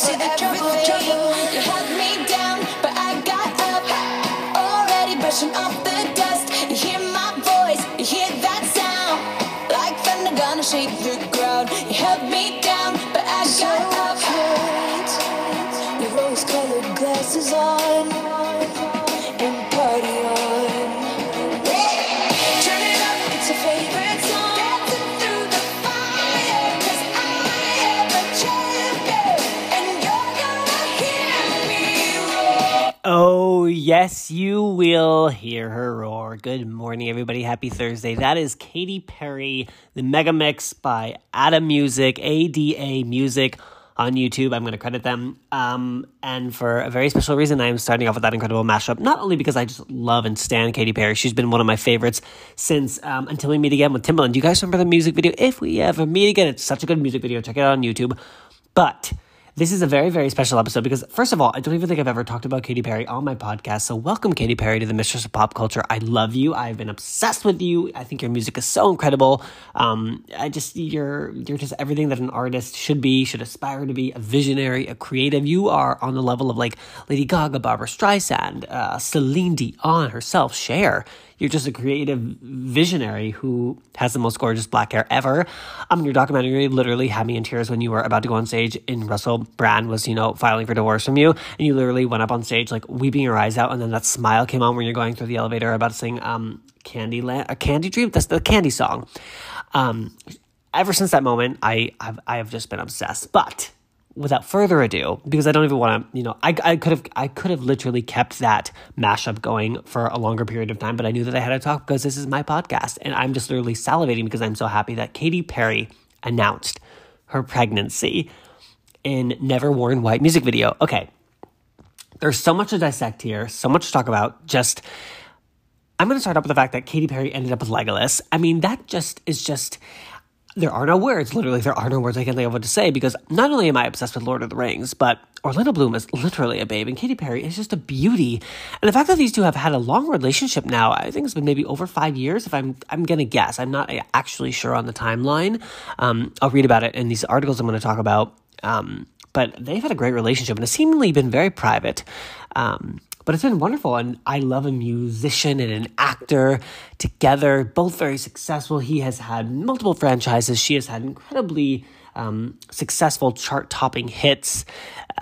see the yes, you will hear her roar. Good morning, everybody. Happy Thursday. That is Katy Perry, the Mega Mix by Ada Music, ADA Music on YouTube. I'm going to credit them. Um, and for a very special reason, I am starting off with that incredible mashup. Not only because I just love and stand Katy Perry, she's been one of my favorites since um, Until We Meet Again with Timbaland. Do you guys remember the music video? If we ever meet again, it's such a good music video. Check it out on YouTube. But this is a very, very special episode because, first of all, I don't even think I've ever talked about Katy Perry on my podcast. So, welcome, Katy Perry, to the Mistress of Pop Culture. I love you. I've been obsessed with you. I think your music is so incredible. Um, I just you're you're just everything that an artist should be, should aspire to be. A visionary, a creative. You are on the level of like Lady Gaga, Barbra Streisand, uh, Celine Dion herself, Cher. You're just a creative visionary who has the most gorgeous black hair ever. Um, your documentary literally had me in tears when you were about to go on stage and Russell Brand was, you know, filing for divorce from you. And you literally went up on stage, like weeping your eyes out. And then that smile came on when you're going through the elevator about to sing um, Candy Land, a Candy Dream. That's the Candy song. Um, ever since that moment, I, I've, I have just been obsessed. But without further ado, because I don't even want to, you know, I, I could have I could have literally kept that mashup going for a longer period of time, but I knew that I had to talk because this is my podcast, and I'm just literally salivating because I'm so happy that Katy Perry announced her pregnancy in Never Worn White music video. Okay, there's so much to dissect here, so much to talk about. Just I'm going to start off with the fact that Katy Perry ended up with Legolas. I mean, that just is just. There are no words. Literally, there are no words I can think of what to say because not only am I obsessed with Lord of the Rings, but Orlando Bloom is literally a babe, and Katy Perry is just a beauty. And the fact that these two have had a long relationship now, I think it's been maybe over five years. If I'm, I'm gonna guess. I'm not actually sure on the timeline. Um, I'll read about it in these articles I'm to talk about. Um, but they've had a great relationship, and it's seemingly been very private. Um, but it's been wonderful and i love a musician and an actor together both very successful. He has had multiple franchises. She has had incredibly um, successful chart topping hits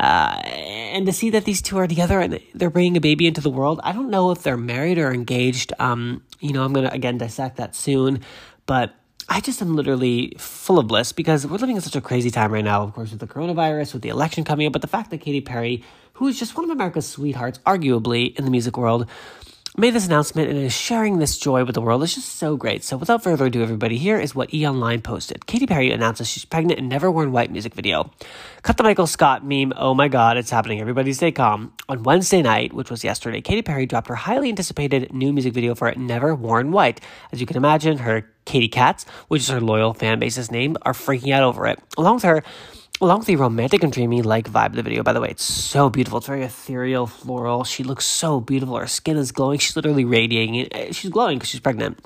uh, and to see that these two are together and they're bringing a baby into the world i don't know if they're married or engaged. Um, you know i'm gonna again dissect that soon but I just am literally full of bliss because we're living in such a crazy time right now, of course, with the coronavirus, with the election coming up, but the fact that Katy Perry, who is just one of America's sweethearts, arguably, in the music world, made this announcement and is sharing this joy with the world is just so great. So without further ado, everybody, here is what E! Online posted. Katy Perry announces she's pregnant in Never Worn White music video. Cut the Michael Scott meme, oh my god, it's happening, everybody stay calm. On Wednesday night, which was yesterday, Katy Perry dropped her highly anticipated new music video for Never Worn White. As you can imagine, her Katy Cats, which is her loyal fan base's name, are freaking out over it. Along with her, along with the romantic and dreamy like vibe of the video by the way. It's so beautiful. It's very ethereal floral. She looks so beautiful. Her skin is glowing. She's literally radiating she's glowing because she's pregnant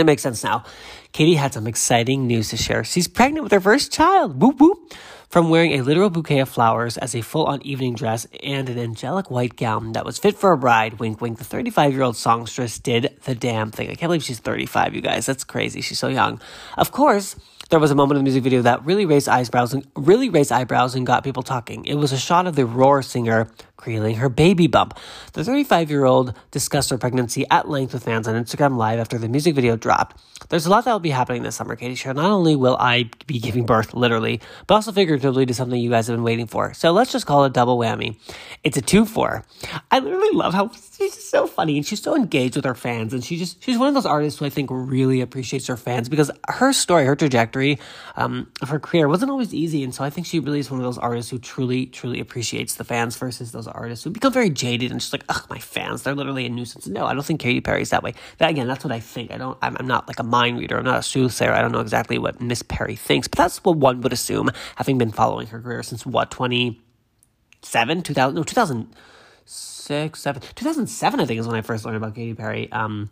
it makes sense now. Katy had some exciting news to share. She's pregnant with her first child. Whoop whoop. From wearing a literal bouquet of flowers as a full-on evening dress and an angelic white gown that was fit for a bride wink wink the 35-year-old songstress did the damn thing. I can't believe she's 35 you guys. That's crazy. She's so young. Of course there was a moment in the music video that really raised eyebrows and really raised eyebrows and got people talking. It was a shot of the roar singer cradling her baby bump. The 35 year old discussed her pregnancy at length with fans on Instagram Live after the music video dropped. There's a lot that will be happening this summer, Katy shared. Not only will I be giving birth, literally, but also figuratively to something you guys have been waiting for. So let's just call it double whammy. It's a 2 4. I literally love how she's so funny and she's so engaged with her fans. And she just, she's one of those artists who I think really appreciates her fans because her story, her trajectory um, of her career wasn't always easy. And so I think she really is one of those artists who truly, truly appreciates the fans versus those artists who become very jaded and just like, ugh, my fans, they're literally a nuisance. No, I don't think Katy Perry's that way. That again, that's what I think. I don't, I'm, I'm not like a mind reader. I'm not a soothsayer. I don't know exactly what Miss Perry thinks, but that's what one would assume, having been following her career since what, 2007, 2000, no, 2006, 7, 2007, I think is when I first learned about Katy Perry. Um,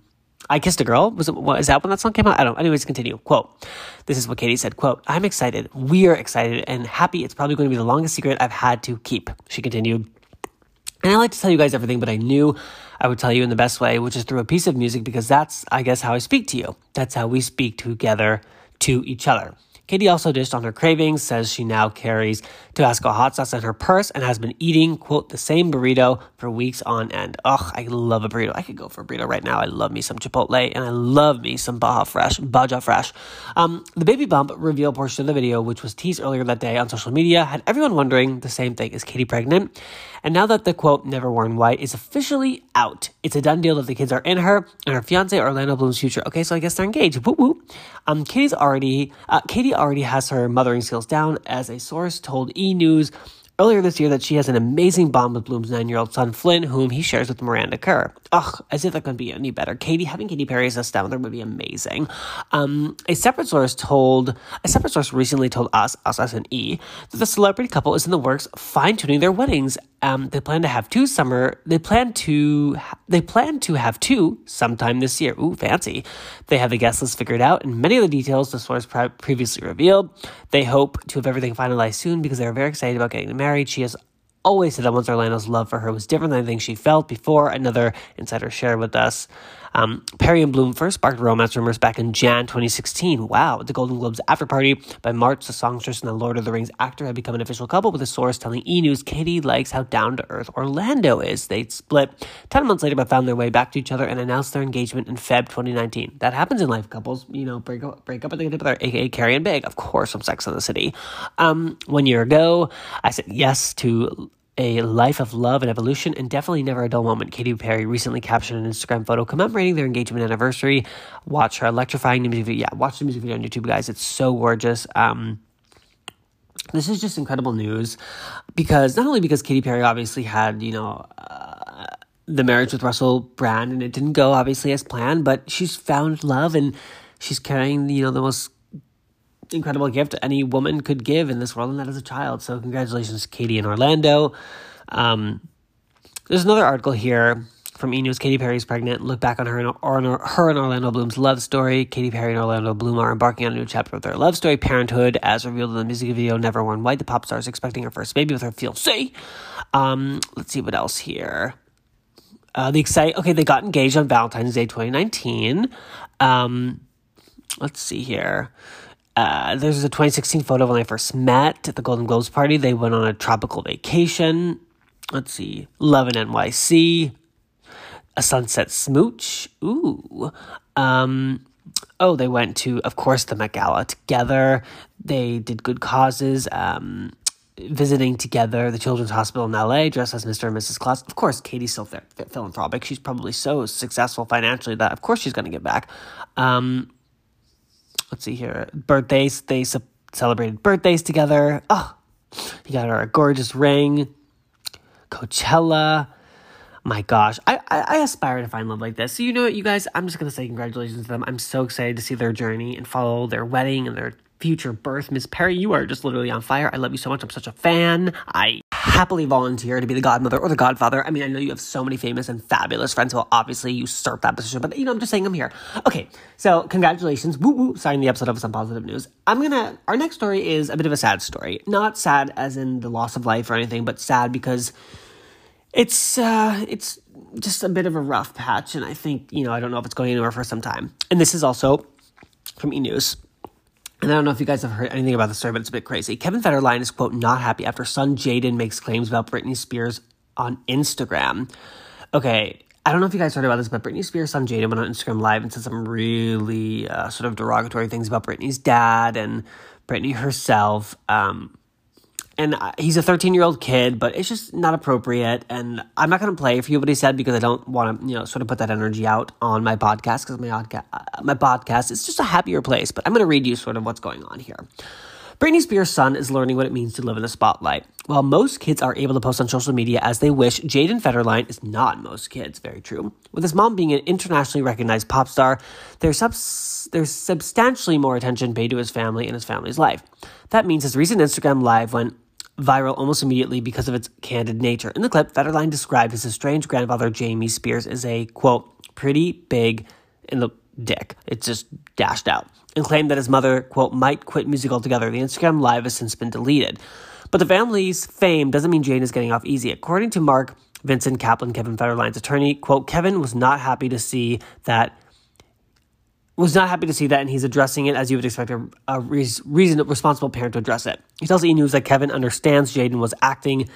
I Kissed a Girl. Was it, what, is that when that song came out? I don't. Anyways, continue. Quote. This is what Katy said. Quote. I'm excited. We are excited and happy. It's probably going to be the longest secret I've had to keep. She continued. And I like to tell you guys everything, but I knew I would tell you in the best way, which is through a piece of music, because that's, I guess, how I speak to you. That's how we speak together to each other. Katy also dished on her cravings, says she now carries Tabasco hot sauce in her purse and has been eating, quote, the same burrito for weeks on end. Ugh, I love a burrito. I could go for a burrito right now. I love me some Chipotle and I love me some Baja Fresh, Baja Fresh. Um, the baby bump reveal portion of the video, which was teased earlier that day on social media, had everyone wondering the same thing. Is Katy pregnant? And now that the quote, never worn white, is officially out, it's a done deal that the kids are in her and her fiance, Orlando Bloom's future. Okay, so I guess they're engaged. Woo woo. Um, Katy's already, uh, Katy already has her mothering skills down, as a source told E! News earlier this year that she has an amazing bond with Bloom's nine year old son, Flynn, whom he shares with Miranda Kerr. Ugh, as if that could be any better. Katy, having Katy Perry as a stepmother would be amazing. Um, a separate source told, a separate source recently told us, us, us, and E, that the celebrity couple is in the works fine tuning their weddings. Um, they plan to have two summer, they plan to, they plan to have two sometime this year. Ooh, fancy. They have the guest list figured out and many of the details the source previously revealed. They hope to have everything finalized soon because they're very excited about getting married. She has always said that once Orlando's love for her was different than anything she felt before. Another insider shared with us. Um, Perry and Bloom first sparked romance rumors back in Jan 2016. Wow, at the Golden Globes after party. By March, the songstress and the Lord of the Rings actor had become an official couple, with a source telling E! News Katy likes how down to earth Orlando is. They split 10 months later, but found their way back to each other and announced their engagement in Feb 2019. That happens in life. Couples, you know, break up, break up and they get together, aka Carrie and Big, of course, from Sex and the City. Um, one year ago, I said yes to a life of love and evolution, and definitely never a dull moment. Katy Perry recently captured an Instagram photo commemorating their engagement anniversary. Watch her electrifying music video. Yeah, watch the music video on YouTube, guys. It's so gorgeous. Um, this is just incredible news because not only because Katy Perry obviously had, you know, uh, the marriage with Russell Brand and it didn't go obviously as planned, but she's found love and she's carrying, you know, the most incredible gift any woman could give in this world, and that is a child. So, congratulations, Katy and Orlando. Um, there's another article here from E! News. Perry is pregnant. Look back on her and, or, her and Orlando Bloom's love story. Katy Perry and Orlando Bloom are embarking on a new chapter of their love story, parenthood, as revealed in the music video Never Worn White. The pop star is expecting her first baby with her fiancé. Um, let's see what else here. Uh, the excite okay, they got engaged on Valentine's Day 2019. Um, let's see here. Uh, there's a 2016 photo when I first met at the Golden Globes party. They went on a tropical vacation. Let's see, Love in NYC, a sunset smooch. Ooh. Um, oh, they went to, of course, the Met Gala together. They did good causes. Um, visiting together the Children's Hospital in LA, dressed as Mr. and Mrs. Claus. Of course, Katy's so philanthropic. She's probably so successful financially that, of course, she's going to give back. Um, let's see here. Birthdays. They celebrated birthdays together. Oh, he got her a gorgeous ring. Coachella. My gosh, I, I, I aspire to find love like this. So you know what, you guys, I'm just gonna say congratulations to them. I'm so excited to see their journey and follow their wedding and their future birth. Miss Perry, you are just literally on fire. I love you so much. I'm such a fan. I happily volunteer to be the godmother or the godfather. I mean, I know you have so many famous and fabulous friends who will obviously usurp that position, but you know, I'm just saying I'm here. Okay, so congratulations. Woo woo, starting the episode of some positive news. I'm gonna, our next story is a bit of a sad story. Not sad as in the loss of life or anything, but sad because it's, uh, it's just a bit of a rough patch, and I think, you know, I don't know if it's going anywhere for some time. And this is also from E! News. And I don't know if you guys have heard anything about the story, but it's a bit crazy. Kevin Federline is, quote, not happy after son Jayden makes claims about Britney Spears on Instagram. Okay, I don't know if you guys heard about this, but Britney Spears' son Jayden went on Instagram Live and said some really uh, sort of derogatory things about Britney's dad and Britney herself. Um, and he's a 13 year old kid, but it's just not appropriate. And I'm not going to play for you what he said because I don't want to, you know, sort of put that energy out on my podcast because my, podca- uh, my podcast is just a happier place. But I'm going to read you sort of what's going on here. Britney Spears' son is learning what it means to live in the spotlight. While most kids are able to post on social media as they wish, Jayden Federline is not most kids. Very true. With his mom being an internationally recognized pop star, there's, there's substantially more attention paid to his family and his family's life. That means his recent Instagram Live went viral almost immediately because of its candid nature. In the clip, Federline described his estranged grandfather, Jamie Spears, as a, quote, pretty big in the dick. It's just dashed out. And claimed that his mother, quote, might quit music altogether. The Instagram live has since been deleted. But the family's fame doesn't mean Jane is getting off easy. According to Mark Vincent Kaplan, Kevin Federline's attorney, quote, Kevin was not happy to see that was not happy to see that, and he's addressing it as you would expect a, a reason, responsible parent to address it. He tells E! News that Kevin understands Jayden was acting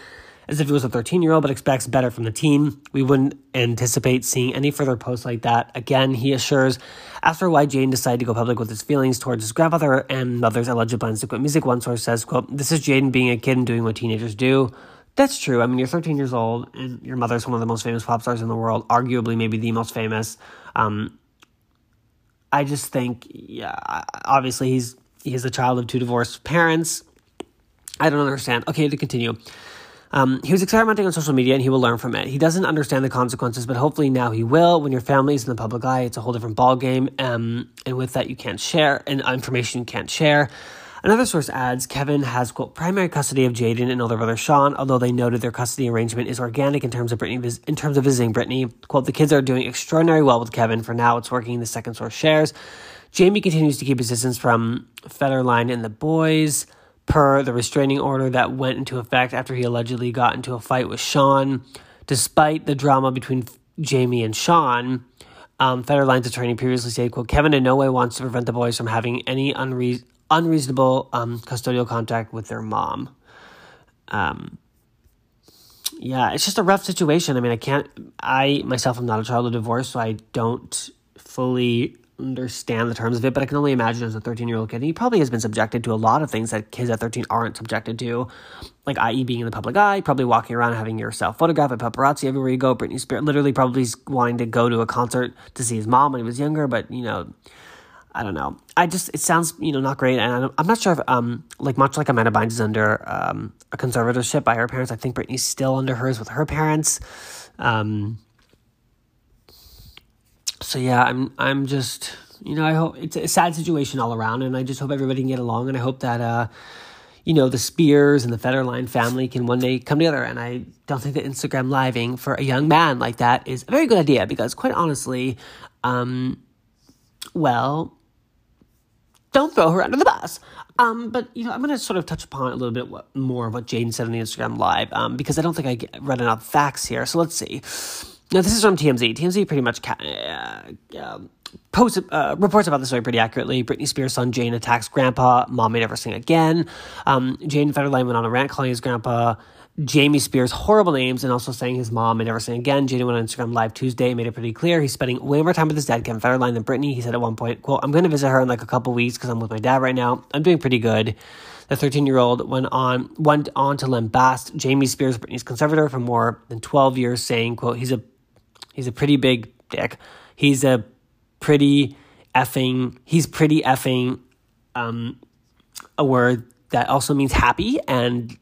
as if he was a 13 year old, but expects better from the team. We wouldn't anticipate seeing any further posts like that. Again, he assures, after why Jayden decided to go public with his feelings towards his grandfather and mother's alleged plans to quit music, one source says, quote, This is Jayden being a kid and doing what teenagers do. That's true. I mean, you're 13 years old, and your mother's one of the most famous pop stars in the world, arguably maybe the most famous. Um, I just think, yeah, obviously he's he's a child of two divorced parents. I don't understand. Okay, to continue. Um, he was experimenting on social media and he will learn from it. He doesn't understand the consequences, but hopefully now he will. When your family is in the public eye, it's a whole different ballgame. Um, and with that, you can't share and information you can't share. Another source adds Kevin has, quote, primary custody of Jayden and older brother Sean, although they noted their custody arrangement is organic in terms of Britney, in terms of visiting Britney. Quote, the kids are doing extraordinarily well with Kevin. For now, it's working, the second source shares. Jamie continues to keep assistance from Federline and the boys per the restraining order that went into effect after he allegedly got into a fight with Sean. Despite the drama between Jamie and Sean, um, Federline's attorney previously said, quote, Kevin in no way wants to prevent the boys from having any unre- unreasonable um, custodial contact with their mom. Um, yeah, it's just a rough situation. I mean, I can't, I myself am not a child of divorce, so I don't fully understand the terms of it, but I can only imagine as a 13 year old kid, he probably has been subjected to a lot of things that kids at 13 aren't subjected to, like i.e. being in the public eye, probably walking around having yourself photographed by paparazzi everywhere you go. Britney Spears literally probably wanting to go to a concert to see his mom when he was younger, but you know, I don't know. I just it sounds you know not great, and I'm not sure if um like much like Amanda Bynes is under um a conservatorship by her parents. I think Britney's still under hers with her parents. Um, so yeah, I'm I'm just you know I hope it's a sad situation all around, and I just hope everybody can get along, and I hope that uh, you know the Spears and the Federline family can one day come together. And I don't think that Instagram living for a young man like that is a very good idea because quite honestly, um, well, don't throw her under the bus. Um, but you know, I'm going to sort of touch upon a little bit more of what Jayden said on the Instagram live, um, because I don't think I get, read enough facts here. So let's see. Now, this is from TMZ. TMZ pretty much ca- uh, uh, posts, uh, reports about the story pretty accurately. Britney Spears' son Jane attacks grandpa. Mom may never sing again. Um, Jane Federline went on a rant calling his grandpa Jamie Spears horrible names and also saying his mom and never sing again. Jayden went on Instagram Live Tuesday and made it pretty clear he's spending way more time with his dad, Kevin Federline, than Britney. He said at one point, quote, I'm going to visit her in like a couple weeks because I'm with my dad right now. I'm doing pretty good. The 13 year old went on went on to lambast Jamie Spears, Britney's conservator, for more than 12 years, saying, quote, he's a He's a pretty big dick. He's a pretty effing, he's pretty effing, um, a word that also means happy and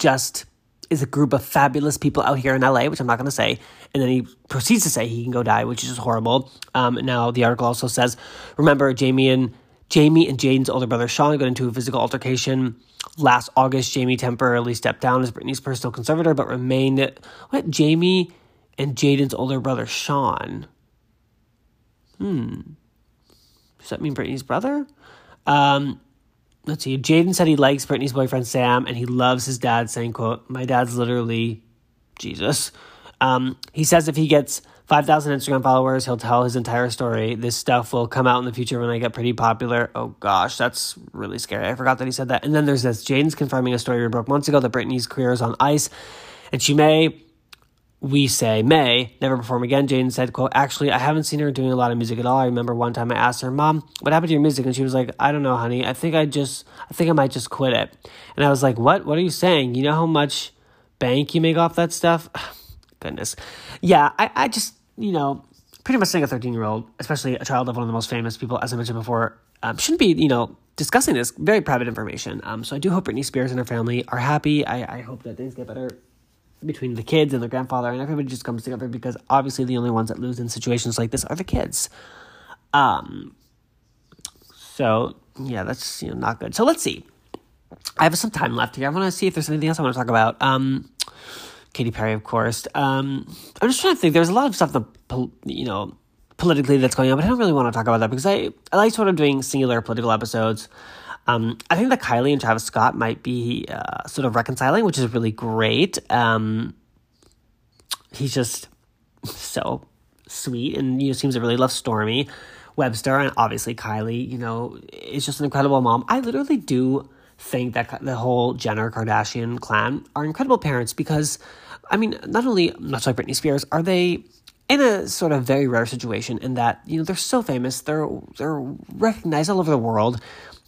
just is a group of fabulous people out here in LA, which I'm not going to say. And then he proceeds to say he can go die, which is just horrible. Um, now the article also says, remember Jamie and Jamie and Jayden's older brother Sean got into a physical altercation last August. Jamie temporarily stepped down as Britney's personal conservator, but remained what Jamie and Jayden's older brother, Sean. Hmm. Does that mean Britney's brother? Um, let's see. Jayden said he likes Britney's boyfriend Sam, and he loves his dad, saying, "quote My dad's literally Jesus." Um, he says if he gets five thousand Instagram followers, he'll tell his entire story. This stuff will come out in the future when I get pretty popular. Oh gosh, that's really scary. I forgot that he said that. And then there's this. Jayden's confirming a story we broke months ago that Britney's career is on ice, and she may we say May never perform again. Jayden said, quote, actually, I haven't seen her doing a lot of music at all. I remember one time I asked her, Mom, what happened to your music? And she was like, I don't know, honey. I think I just, I think I might just quit it. And I was like, what? What are you saying? You know how much bank you make off that stuff? Goodness. Yeah, I, I just, you know, pretty much saying a 13 year old, especially a child of one of the most famous people, as I mentioned before, um, shouldn't be, you know, discussing this very private information. Um, so I do hope Britney Spears and her family are happy. I, I hope that things get better between the kids and the grandfather, and everybody just comes together because obviously the only ones that lose in situations like this are the kids. Um, so yeah, that's you know not good. So let's see. I have some time left here. I want to see if there's anything else I want to talk about. Um, Katy Perry, of course. Um, I'm just trying to think. There's a lot of stuff that you know politically that's going on, but I don't really want to talk about that because I, I like sort of doing singular political episodes. Um, I think that Kylie and Travis Scott might be uh, sort of reconciling, which is really great. Um, he's just so sweet and you know seems to really love Stormi Webster and obviously Kylie. You know, is just an incredible mom. I literally do think that the whole Jenner Kardashian clan are incredible parents because, I mean, not only much like Britney Spears, are they in a sort of very rare situation in that you know they're so famous, they're they're recognized all over the world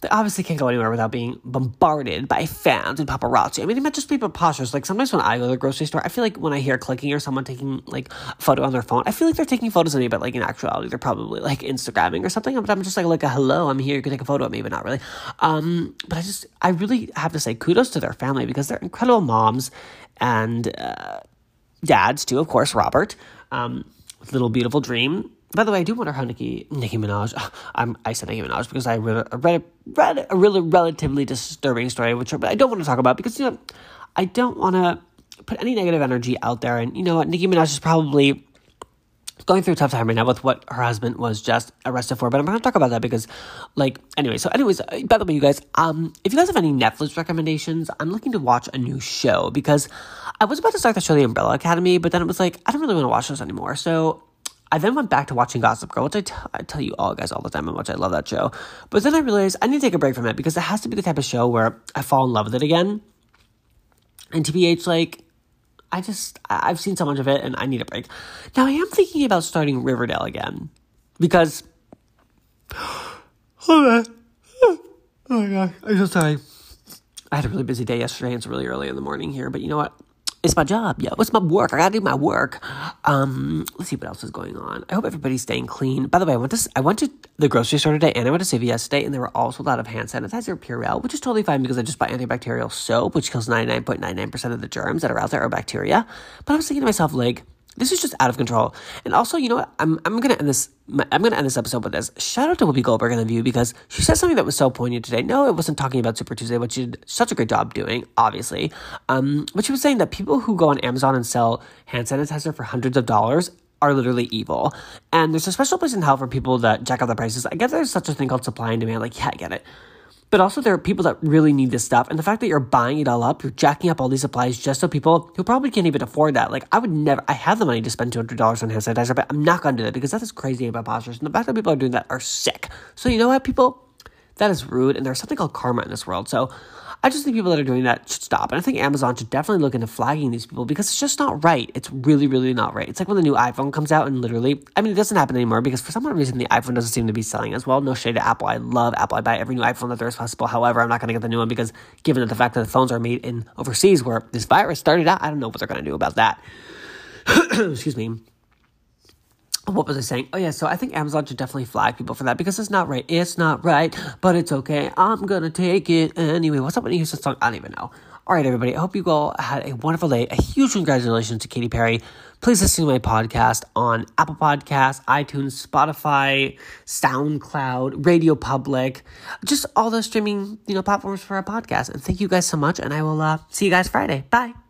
they obviously can't go anywhere without being bombarded by fans and paparazzi. I mean, it might just be preposterous. Like sometimes when I go to the grocery store, I feel like when I hear clicking or someone taking like a photo on their phone, I feel like they're taking photos of me, but like in actuality, they're probably like Instagramming or something. But I'm just like, like a hello, I'm here. You can take a photo of me, but not really. Um, but I just, I really have to say kudos to their family because they're incredible moms and uh, dads too. Of course, Robert, um, little beautiful dream by the way, I do wonder how Nicki Nicki Minaj. I'm, I said Nicki Minaj because I read a, read, a, read a really relatively disturbing story, which I don't want to talk about because you know I don't want to put any negative energy out there. And you know what, Nicki Minaj is probably going through a tough time right now with what her husband was just arrested for. But I'm not going to talk about that because, like, anyway. So, anyways, by the way, you guys, um, if you guys have any Netflix recommendations, I'm looking to watch a new show because I was about to start the show The Umbrella Academy, but then it was like I don't really want to watch this anymore. So I then went back to watching Gossip Girl, which I, t- I tell you all guys all the time how much I love that show. But then I realized I need to take a break from it because it has to be the type of show where I fall in love with it again. And TBH, like, I just, I've seen so much of it and I need a break. Now I am thinking about starting Riverdale again because, hold on. Oh my god, I'm so sorry. I had a really busy day yesterday. It's really early in the morning here, but you know what? It's my job, yo. It's my work. I gotta do my work. Um, let's see what else is going on. I hope everybody's staying clean. By the way, I went to I went to the grocery store today and I went to CVS today, and they were all sold out of hand sanitizer Purell, which is totally fine because I just buy antibacterial soap, which kills ninety nine point nine nine percent of the germs that are out there or bacteria. But I was thinking to myself, like this is just out of control. And also, you know what? I'm I'm gonna end this. I'm gonna end this episode with this. Shout out to Whoopi Goldberg in the View because she said something that was so poignant today. No, it wasn't talking about Super Tuesday, which she did such a great job doing, obviously. Um, but she was saying that people who go on Amazon and sell hand sanitizer for hundreds of dollars are literally evil. And there's a special place in hell for people that jack up the prices. I guess there's such a thing called supply and demand. Like, yeah, I get it. But also, there are people that really need this stuff. And the fact that you're buying it all up, you're jacking up all these supplies just so people who probably can't even afford that. Like, I would never, I have the money to spend $200 on hand sanitizer, but I'm not going to do that because that is crazy about postures. And the fact that people are doing that are sick. So, you know what, people? That is rude. And there's something called karma in this world. So, I just think people that are doing that should stop. And I think Amazon should definitely look into flagging these people because it's just not right. It's really, really not right. It's like when the new iPhone comes out and literally, I mean, it doesn't happen anymore because for some reason the iPhone doesn't seem to be selling as well. No shade to Apple. I love Apple. I buy every new iPhone that there is possible. However, I'm not going to get the new one because given that the fact that the phones are made in overseas where this virus started out, I don't know what they're going to do about that. Excuse me what was I saying? Oh yeah, so I think Amazon should definitely flag people for that because it's not right. It's not right, but it's okay. I'm gonna take it anyway. What's up with the Houston song? I don't even know. All right, everybody. I hope you all had a wonderful day. A huge congratulations to Katy Perry. Please listen to my podcast on Apple Podcasts, iTunes, Spotify, SoundCloud, Radio Public, just all the streaming you know platforms for our podcast. And thank you guys so much. And I will uh, see you guys Friday. Bye.